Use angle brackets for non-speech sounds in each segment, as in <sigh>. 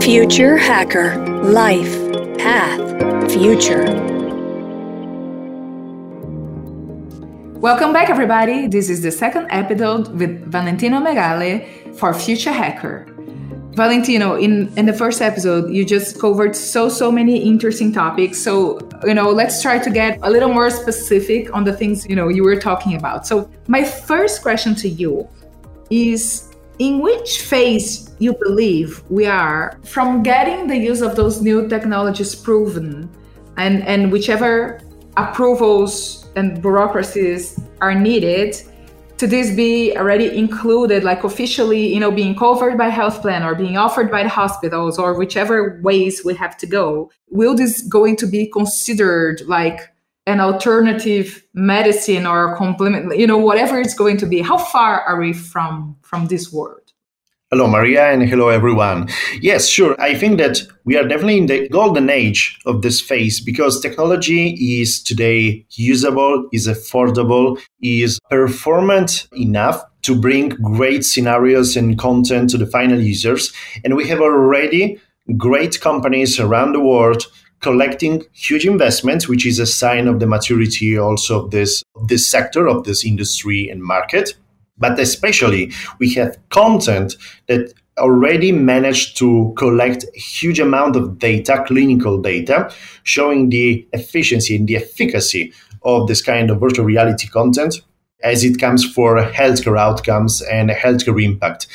Future Hacker Life Path Future. Welcome back, everybody. This is the second episode with Valentino Megale for Future Hacker. Valentino, in, in the first episode, you just covered so, so many interesting topics. So, you know, let's try to get a little more specific on the things, you know, you were talking about. So, my first question to you is in which phase you believe we are from getting the use of those new technologies proven and, and whichever approvals and bureaucracies are needed to this be already included like officially you know being covered by health plan or being offered by the hospitals or whichever ways we have to go will this going to be considered like an alternative medicine or complement you know whatever it's going to be how far are we from from this world Hello, Maria, and hello, everyone. Yes, sure. I think that we are definitely in the golden age of this phase because technology is today usable, is affordable, is performant enough to bring great scenarios and content to the final users. And we have already great companies around the world collecting huge investments, which is a sign of the maturity also of this, this sector, of this industry and market. But especially, we have content that already managed to collect a huge amount of data, clinical data, showing the efficiency and the efficacy of this kind of virtual reality content as it comes for healthcare outcomes and healthcare impact.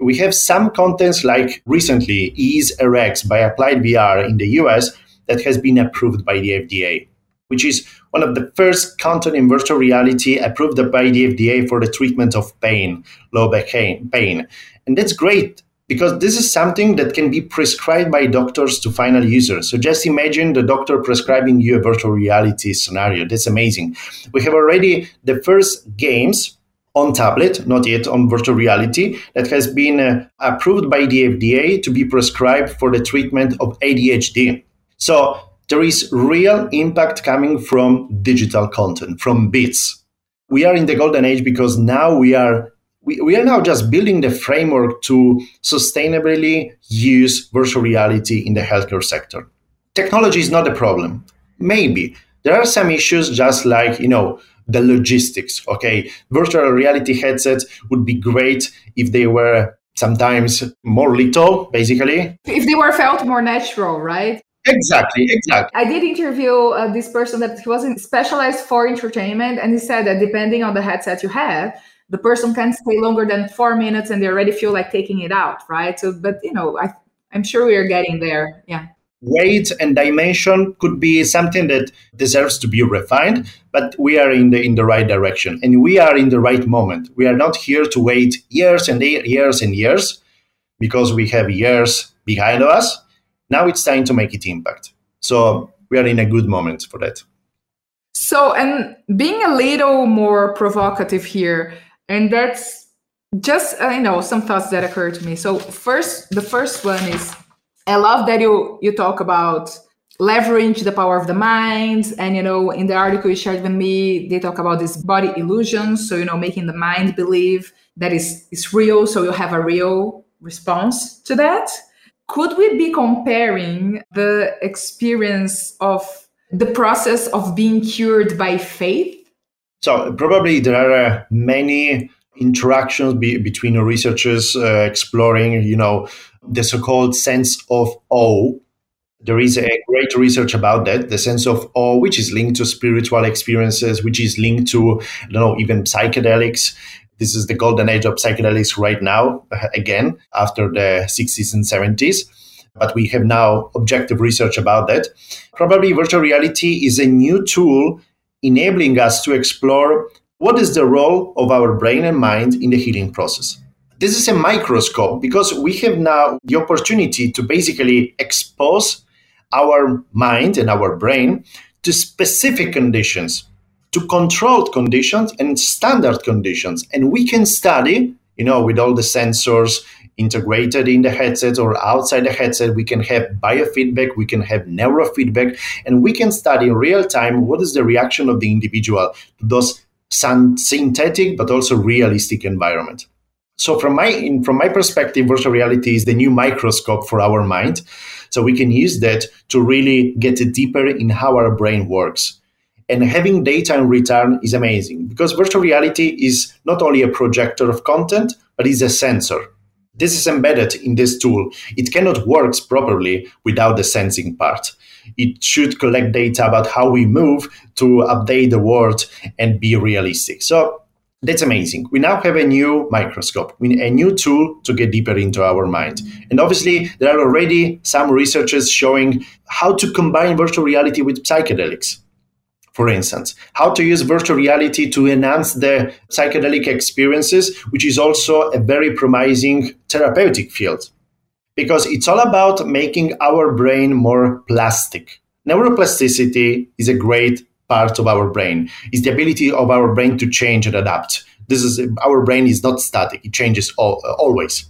We have some contents like recently EaseVRx by Applied VR in the US that has been approved by the FDA which is one of the first content in virtual reality approved by the FDA for the treatment of pain, low back pain. And that's great because this is something that can be prescribed by doctors to final users. So just imagine the doctor prescribing you a virtual reality scenario. That's amazing. We have already the first games on tablet, not yet on virtual reality, that has been uh, approved by the FDA to be prescribed for the treatment of ADHD. So there is real impact coming from digital content, from bits. We are in the golden age because now we are we, we are now just building the framework to sustainably use virtual reality in the healthcare sector. Technology is not the problem. Maybe there are some issues just like, you know, the logistics. Okay, virtual reality headsets would be great if they were sometimes more little, basically. If they were felt more natural, right? Exactly, exactly. I did interview uh, this person that he wasn't specialized for entertainment, and he said that depending on the headset you have, the person can stay longer than four minutes, and they already feel like taking it out, right? So, but you know, I, I'm sure we are getting there. Yeah. Weight and dimension could be something that deserves to be refined, but we are in the in the right direction, and we are in the right moment. We are not here to wait years and years and years because we have years behind us now it's time to make it impact. So we are in a good moment for that. So, and being a little more provocative here, and that's just uh, you know some thoughts that occurred to me. So, first, the first one is I love that you you talk about leverage the power of the mind, and you know in the article you shared with me, they talk about this body illusion. So, you know, making the mind believe that is is real, so you have a real response to that. Could we be comparing the experience of the process of being cured by faith? So, probably there are uh, many interactions be- between researchers uh, exploring, you know, the so-called sense of awe. There is a great research about that, the sense of awe, which is linked to spiritual experiences, which is linked to, I don't know, even psychedelics. This is the golden age of psychedelics right now, uh, again, after the 60s and 70s. But we have now objective research about that. Probably virtual reality is a new tool enabling us to explore what is the role of our brain and mind in the healing process. This is a microscope because we have now the opportunity to basically expose our mind and our brain to specific conditions to controlled conditions and standard conditions. And we can study, you know, with all the sensors integrated in the headset or outside the headset, we can have biofeedback, we can have neurofeedback, and we can study in real time what is the reaction of the individual to those synthetic but also realistic environment. So from my in, from my perspective, virtual reality is the new microscope for our mind. So we can use that to really get deeper in how our brain works. And having data in return is amazing because virtual reality is not only a projector of content, but is a sensor. This is embedded in this tool. It cannot work properly without the sensing part. It should collect data about how we move to update the world and be realistic. So that's amazing. We now have a new microscope, a new tool to get deeper into our mind. And obviously, there are already some researchers showing how to combine virtual reality with psychedelics for instance, how to use virtual reality to enhance the psychedelic experiences, which is also a very promising therapeutic field. Because it's all about making our brain more plastic. Neuroplasticity is a great part of our brain. It's the ability of our brain to change and adapt. This is our brain is not static; it changes all, always.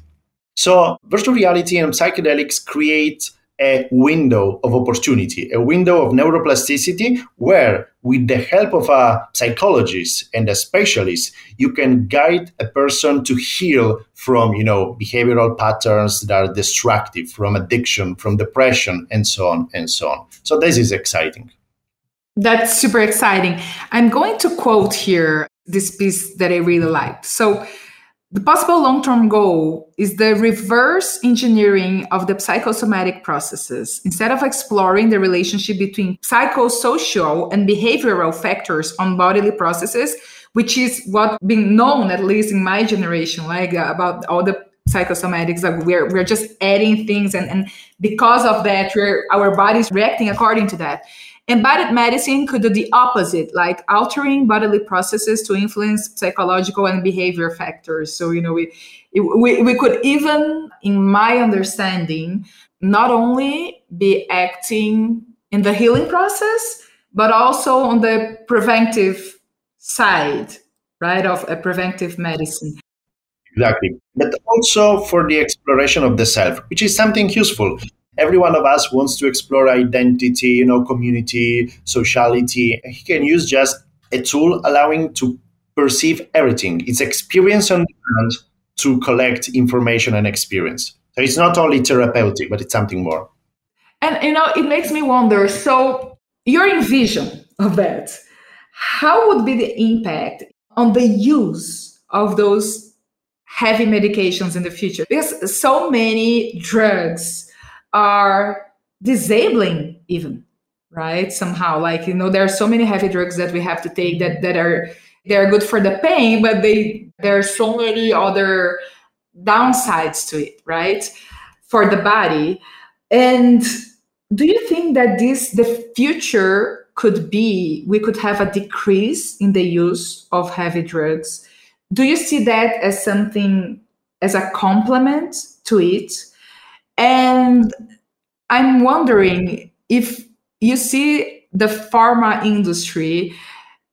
So, virtual reality and psychedelics create a window of opportunity, a window of neuroplasticity where, with the help of a psychologist and a specialist, you can guide a person to heal from, you know, behavioral patterns that are destructive, from addiction, from depression, and so on and so on. So this is exciting. That's super exciting. I'm going to quote here this piece that I really liked. So the possible long term goal is the reverse engineering of the psychosomatic processes. Instead of exploring the relationship between psychosocial and behavioral factors on bodily processes, which is what being known, at least in my generation, like uh, about all the psychosomatics like we're, we're just adding things and, and because of that we're, our body's reacting according to that Embodied medicine could do the opposite, like altering bodily processes to influence psychological and behavior factors. So, you know, we, we, we could even, in my understanding, not only be acting in the healing process, but also on the preventive side, right, of a preventive medicine. Exactly. But also for the exploration of the self, which is something useful every one of us wants to explore identity, you know, community, sociality. He can use just a tool allowing to perceive everything. It's experience on demand to collect information and experience. So it's not only therapeutic, but it's something more. And you know, it makes me wonder. So your envision of that, how would be the impact on the use of those heavy medications in the future? Because so many drugs are disabling even right? Somehow like you know there are so many heavy drugs that we have to take that that are they're good for the pain but they there are so many other downsides to it right? For the body. And do you think that this the future could be we could have a decrease in the use of heavy drugs? Do you see that as something as a complement to it and I'm wondering if you see the pharma industry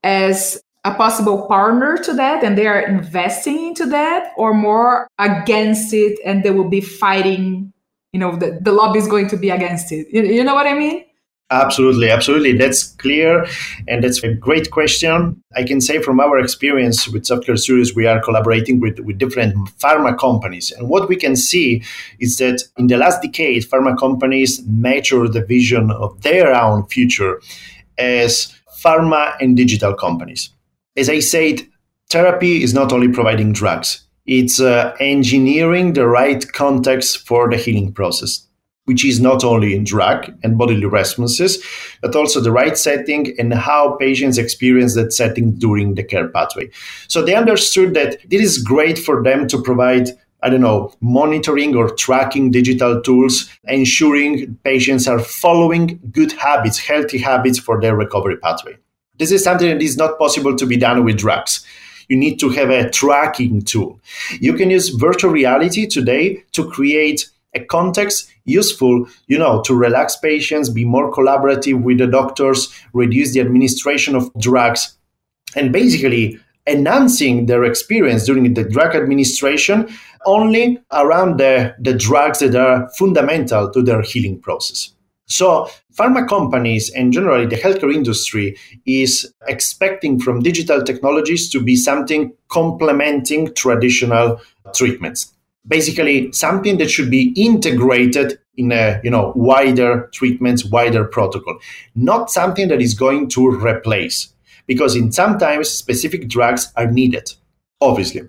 as a possible partner to that and they are investing into that or more against it and they will be fighting you know the, the lobby is going to be against it. You, you know what i mean Absolutely, absolutely. That's clear. And that's a great question. I can say from our experience with Softcare Studios, we are collaborating with, with different pharma companies. And what we can see is that in the last decade, pharma companies measure the vision of their own future as pharma and digital companies. As I said, therapy is not only providing drugs, it's uh, engineering the right context for the healing process which is not only in drug and bodily responses, but also the right setting and how patients experience that setting during the care pathway. So they understood that it is great for them to provide I don't know, monitoring or tracking digital tools, ensuring patients are following good habits, healthy habits for their recovery pathway. This is something that is not possible to be done with drugs. You need to have a tracking tool. You can use virtual reality today to create a context useful, you know, to relax patients, be more collaborative with the doctors, reduce the administration of drugs, and basically enhancing their experience during the drug administration only around the, the drugs that are fundamental to their healing process. So, pharma companies and generally the healthcare industry is expecting from digital technologies to be something complementing traditional treatments. Basically, something that should be integrated in a you know wider treatments, wider protocol, not something that is going to replace. Because in sometimes specific drugs are needed, obviously,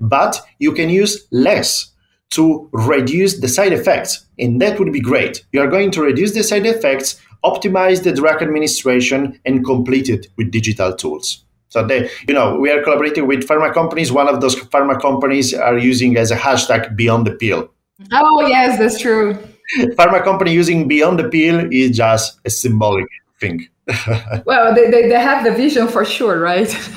but you can use less to reduce the side effects. And that would be great. You are going to reduce the side effects, optimize the drug administration, and complete it with digital tools. So they, you know, we are collaborating with pharma companies. One of those pharma companies are using as a hashtag beyond the pill. Oh yes, that's true. pharma company using beyond the pill is just a symbolic thing. <laughs> well, they, they, they have the vision for sure, right?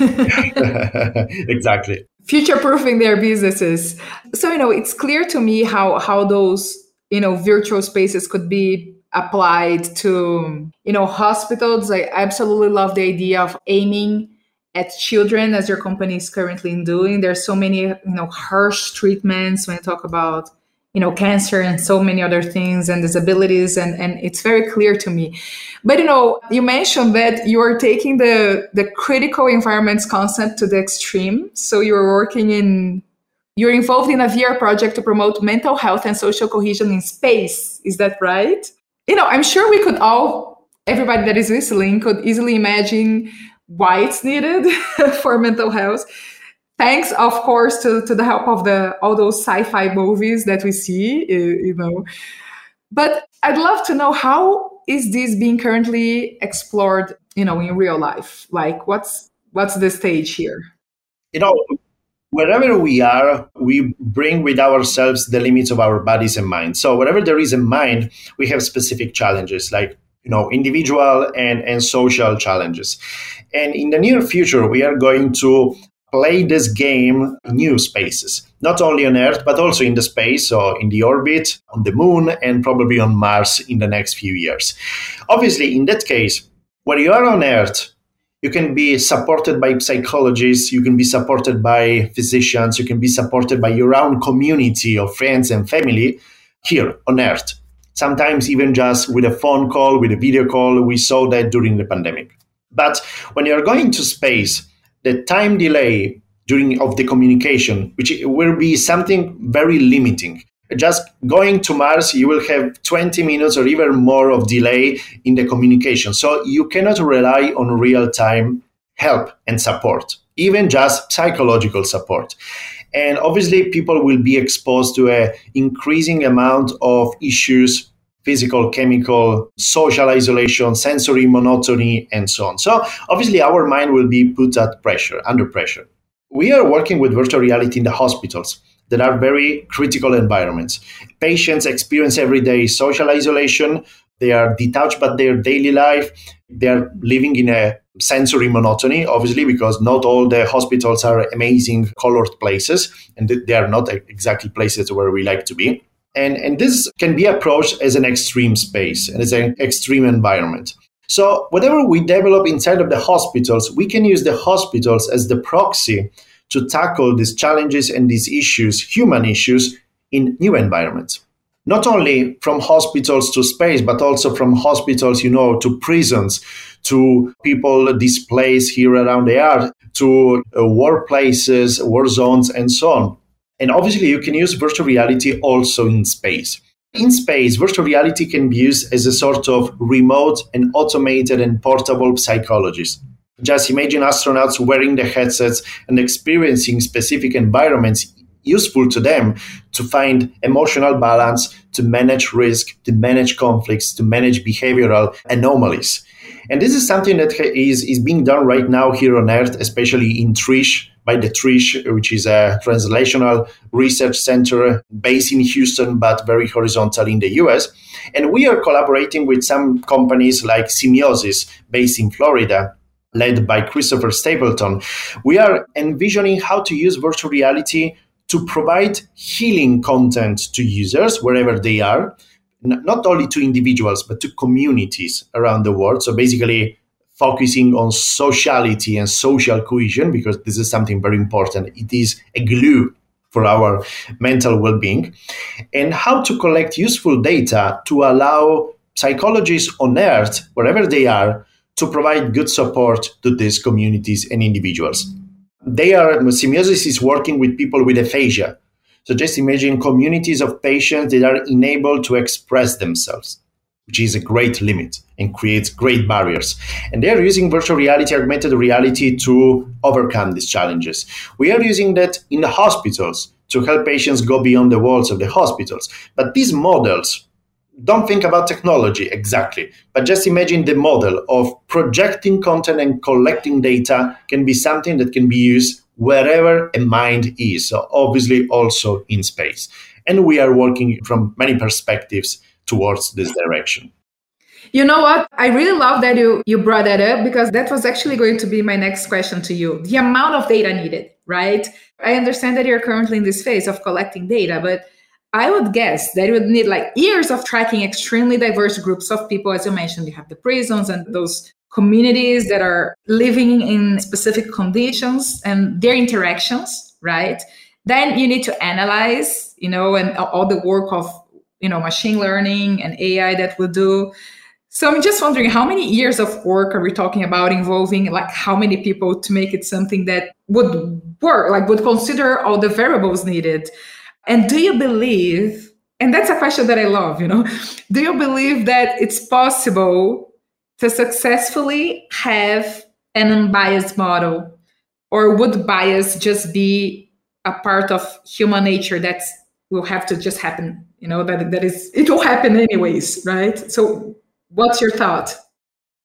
<laughs> <laughs> exactly future proofing their businesses. So, you know, it's clear to me how how those, you know, virtual spaces could be applied to, you know, hospitals. I absolutely love the idea of aiming at children as your company is currently doing. There's so many, you know, harsh treatments when you talk about you know cancer and so many other things and disabilities and and it's very clear to me. But you know you mentioned that you are taking the the critical environments concept to the extreme. So you're working in you're involved in a VR project to promote mental health and social cohesion in space. Is that right? You know i'm sure we could all everybody that is listening could easily imagine why it's needed <laughs> for mental health. Thanks of course to, to the help of the all those sci-fi movies that we see you know. But i'd love to know how is this being currently explored you know in real life? Like what's what's the stage here? You know wherever we are we bring with ourselves the limits of our bodies and minds. So wherever there is a mind we have specific challenges. Like you know individual and and social challenges and in the near future we are going to play this game in new spaces, not only on Earth, but also in the space, so in the orbit, on the moon, and probably on Mars in the next few years. Obviously, in that case, when you are on Earth, you can be supported by psychologists, you can be supported by physicians, you can be supported by your own community of friends and family here on Earth. Sometimes even just with a phone call, with a video call. We saw that during the pandemic. But when you're going to space, the time delay during of the communication, which will be something very limiting. Just going to Mars, you will have 20 minutes or even more of delay in the communication. So you cannot rely on real time help and support, even just psychological support. And obviously, people will be exposed to an increasing amount of issues physical, chemical, social isolation, sensory monotony, and so on. So obviously our mind will be put at pressure, under pressure. We are working with virtual reality in the hospitals that are very critical environments. Patients experience everyday social isolation. They are detached by their daily life. They are living in a sensory monotony, obviously, because not all the hospitals are amazing colored places, and they are not exactly places where we like to be. And, and this can be approached as an extreme space and as an extreme environment. So, whatever we develop inside of the hospitals, we can use the hospitals as the proxy to tackle these challenges and these issues, human issues, in new environments. Not only from hospitals to space, but also from hospitals, you know, to prisons, to people displaced here around the earth, to uh, workplaces, war zones, and so on. And obviously, you can use virtual reality also in space. In space, virtual reality can be used as a sort of remote and automated and portable psychologist. Just imagine astronauts wearing the headsets and experiencing specific environments useful to them to find emotional balance, to manage risk, to manage conflicts, to manage behavioral anomalies. And this is something that is, is being done right now here on Earth, especially in TRISH, by the TRISH, which is a translational research center based in Houston, but very horizontal in the US. And we are collaborating with some companies like Simiosys, based in Florida, led by Christopher Stapleton. We are envisioning how to use virtual reality to provide healing content to users wherever they are, not only to individuals, but to communities around the world. So basically, focusing on sociality and social cohesion because this is something very important. It is a glue for our mental well being, and how to collect useful data to allow psychologists on earth, wherever they are, to provide good support to these communities and individuals. They are, Simiosys is working with people with aphasia. So just imagine communities of patients that are unable to express themselves which is a great limit and creates great barriers. And they are using virtual reality, augmented reality to overcome these challenges. We are using that in the hospitals to help patients go beyond the walls of the hospitals. But these models don't think about technology exactly, but just imagine the model of projecting content and collecting data can be something that can be used wherever a mind is. So obviously also in space. And we are working from many perspectives towards this direction. You know what? I really love that you you brought that up because that was actually going to be my next question to you. The amount of data needed, right? I understand that you're currently in this phase of collecting data, but I would guess that you would need like years of tracking extremely diverse groups of people. As you mentioned, you have the prisons and those communities that are living in specific conditions and their interactions, right? Then you need to analyze, you know, and all the work of you know machine learning and ai that will do so i'm just wondering how many years of work are we talking about involving like how many people to make it something that would work like would consider all the variables needed and do you believe and that's a question that i love you know do you believe that it's possible to successfully have an unbiased model? Or would bias just be a part of human nature that's will have to just happen you know that that is it will happen anyways right? So what's your thought?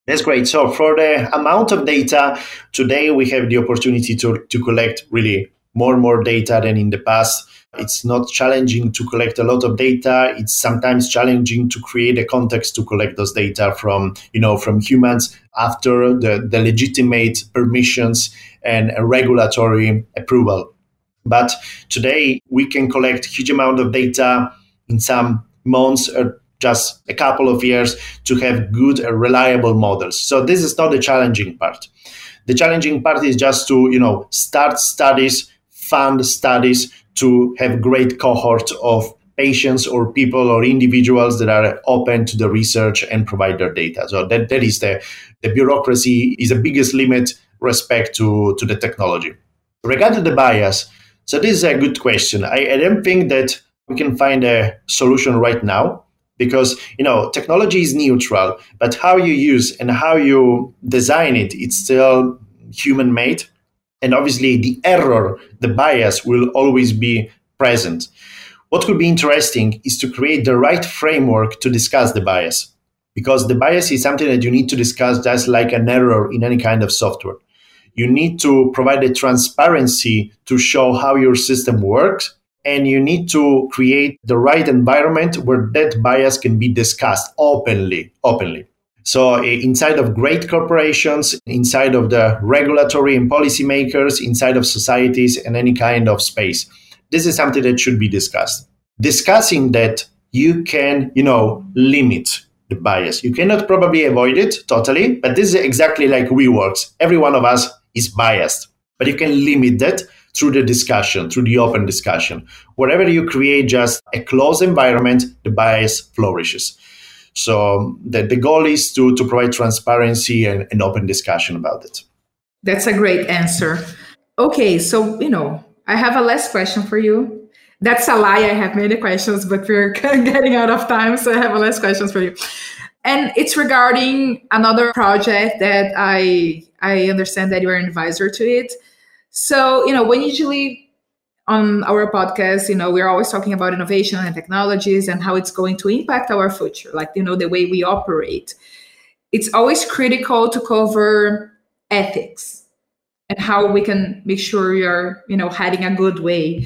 That's great. So for the amount of data today we have the opportunity to, to collect really more and more data than in the past it's not challenging to collect a lot of data it's sometimes challenging to create a context to collect those data from you know from humans after the, the legitimate permissions and regulatory approval but today we can collect huge amount of data in some months or just a couple of years to have good reliable models. So this is not the challenging part. The challenging part is just to, you know, start studies, fund studies to have great cohort of patients or people or individuals that are open to the research and provide their data. So that, that is the, the bureaucracy is the biggest limit respect to, to the technology. Regarding the bias, so this is a good question. I, I don't think that we can find a solution right now because you know technology is neutral, but how you use and how you design it, it's still human made. And obviously the error, the bias will always be present. What could be interesting is to create the right framework to discuss the bias. Because the bias is something that you need to discuss just like an error in any kind of software you need to provide a transparency to show how your system works and you need to create the right environment where that bias can be discussed openly openly so inside of great corporations inside of the regulatory and policymakers inside of societies and any kind of space this is something that should be discussed discussing that you can you know limit the bias you cannot probably avoid it totally but this is exactly like WeWorks every one of us is biased. But you can limit that through the discussion, through the open discussion. Wherever you create just a closed environment, the bias flourishes. So um, the, the goal is to, to provide transparency and an open discussion about it. That's a great answer. Okay, so, you know, I have a last question for you. That's a lie. I have many questions, but we're <laughs> getting out of time. So I have a last questions for you. And it's regarding another project that I I understand that you are an advisor to it. So, you know, when usually on our podcast, you know, we're always talking about innovation and technologies and how it's going to impact our future, like, you know, the way we operate. It's always critical to cover ethics and how we can make sure you're, you know, heading a good way.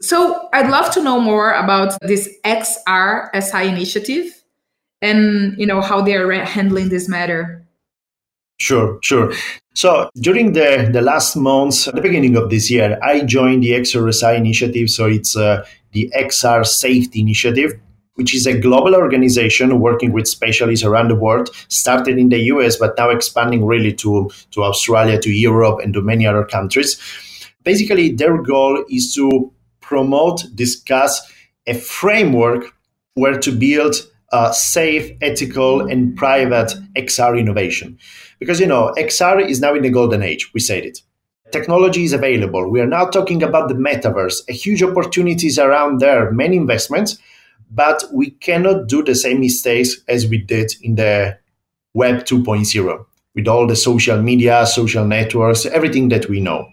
So I'd love to know more about this XRSI initiative and, you know, how they are handling this matter. Sure, sure. So during the, the last months, the beginning of this year, I joined the XRSI initiative. So it's uh, the XR Safety Initiative, which is a global organization working with specialists around the world, started in the US, but now expanding really to, to Australia, to Europe, and to many other countries. Basically, their goal is to promote, discuss a framework where to build uh, safe, ethical, and private XR innovation. Because, you know, XR is now in the golden age. We said it. Technology is available. We are now talking about the metaverse, a huge opportunities around there, many investments, but we cannot do the same mistakes as we did in the Web 2.0 with all the social media, social networks, everything that we know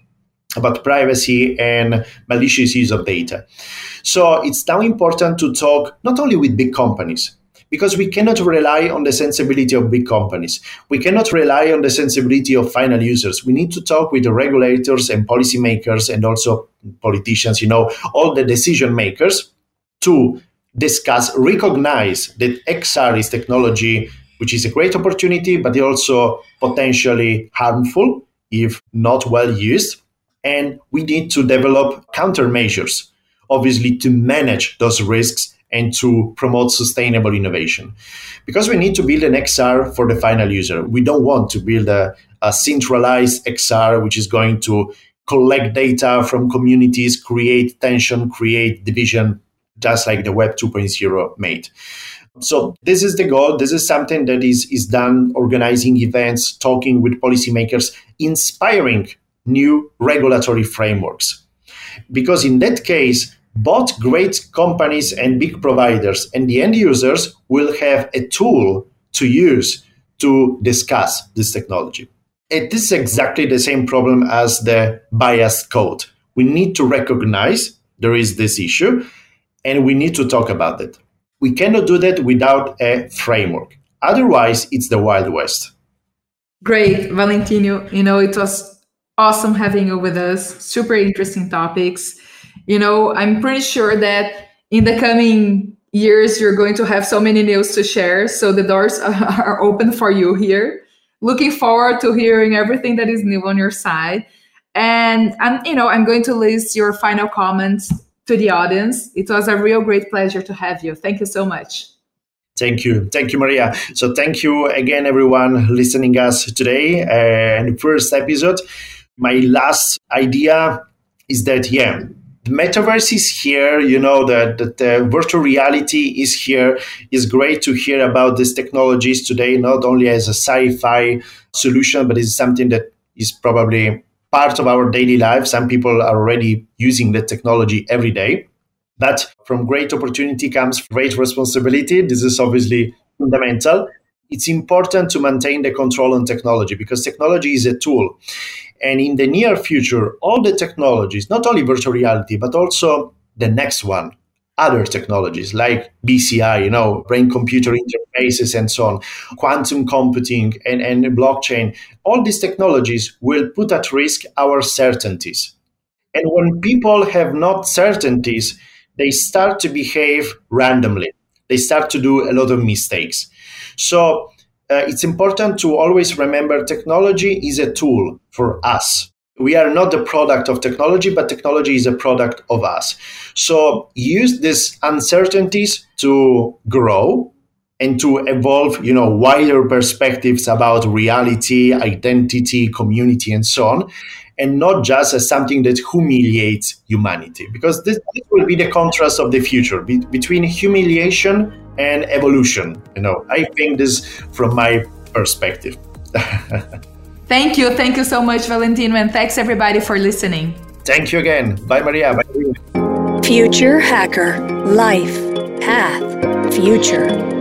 about privacy and malicious use of data. So it's now important to talk not only with big companies, because we cannot rely on the sensibility of big companies. We cannot rely on the sensibility of final users. We need to talk with the regulators and policymakers and also politicians, you know, all the decision makers to discuss, recognize that XR is technology which is a great opportunity, but also potentially harmful if not well used. And we need to develop countermeasures, obviously, to manage those risks and to promote sustainable innovation. Because we need to build an XR for the final user. We don't want to build a, a centralized XR which is going to collect data from communities, create tension, create division, just like the Web 2.0 made. So this is the goal. This is something that is, is done organizing events, talking with policymakers, inspiring new regulatory frameworks. Because in that case, both great companies and big providers and the end users will have a tool to use to discuss this technology. It is exactly the same problem as the biased code. We need to recognize there is this issue and we need to talk about it. We cannot do that without a framework. Otherwise, it's the Wild West. Great, Valentino. You know, it was awesome having you with us. Super interesting topics you know, I'm pretty sure that in the coming years, you're going to have so many news to share. So the doors <laughs> are open for you here. Looking forward to hearing everything that is new on your side. And I'm, you know, I'm going to list your final comments to the audience. It was a real great pleasure to have you. Thank you so much. Thank you. Thank you, Maria. So thank you again, everyone listening us today. Uh, and first episode, my last idea is that, yeah, metaverse is here you know that the, the, virtual reality is here. It's great to hear about these technologies today not only as a sci-fi solution but it's something that is probably part of our daily life some people are already using the technology every day. But from great opportunity comes great responsibility. This is obviously fundamental it's important to maintain the control on technology because technology is a tool and in the near future, all the technologies, not only virtual reality, but also the next one, other technologies like BCI, you know, brain computer interfaces and so on, quantum computing and, and blockchain, all these technologies will put at risk our certainties. And when people have not certainties, they start to behave randomly. They start to do a lot of mistakes. So uh, it's important to always remember technology is a tool for us. We are not the product of technology, but technology is a product of us. So use these uncertainties to grow and to evolve, you know, wider perspectives about reality, identity, community, and so on, and not just as something that humiliates humanity. Because this, this will be the contrast of the future be- between humiliation and evolution. You know, I think this from my perspective. <laughs> thank you. Thank you so much, Valentino. And thanks everybody for listening. Thank you again. Bye, Maria. Bye. Future Hacker Life Path Future.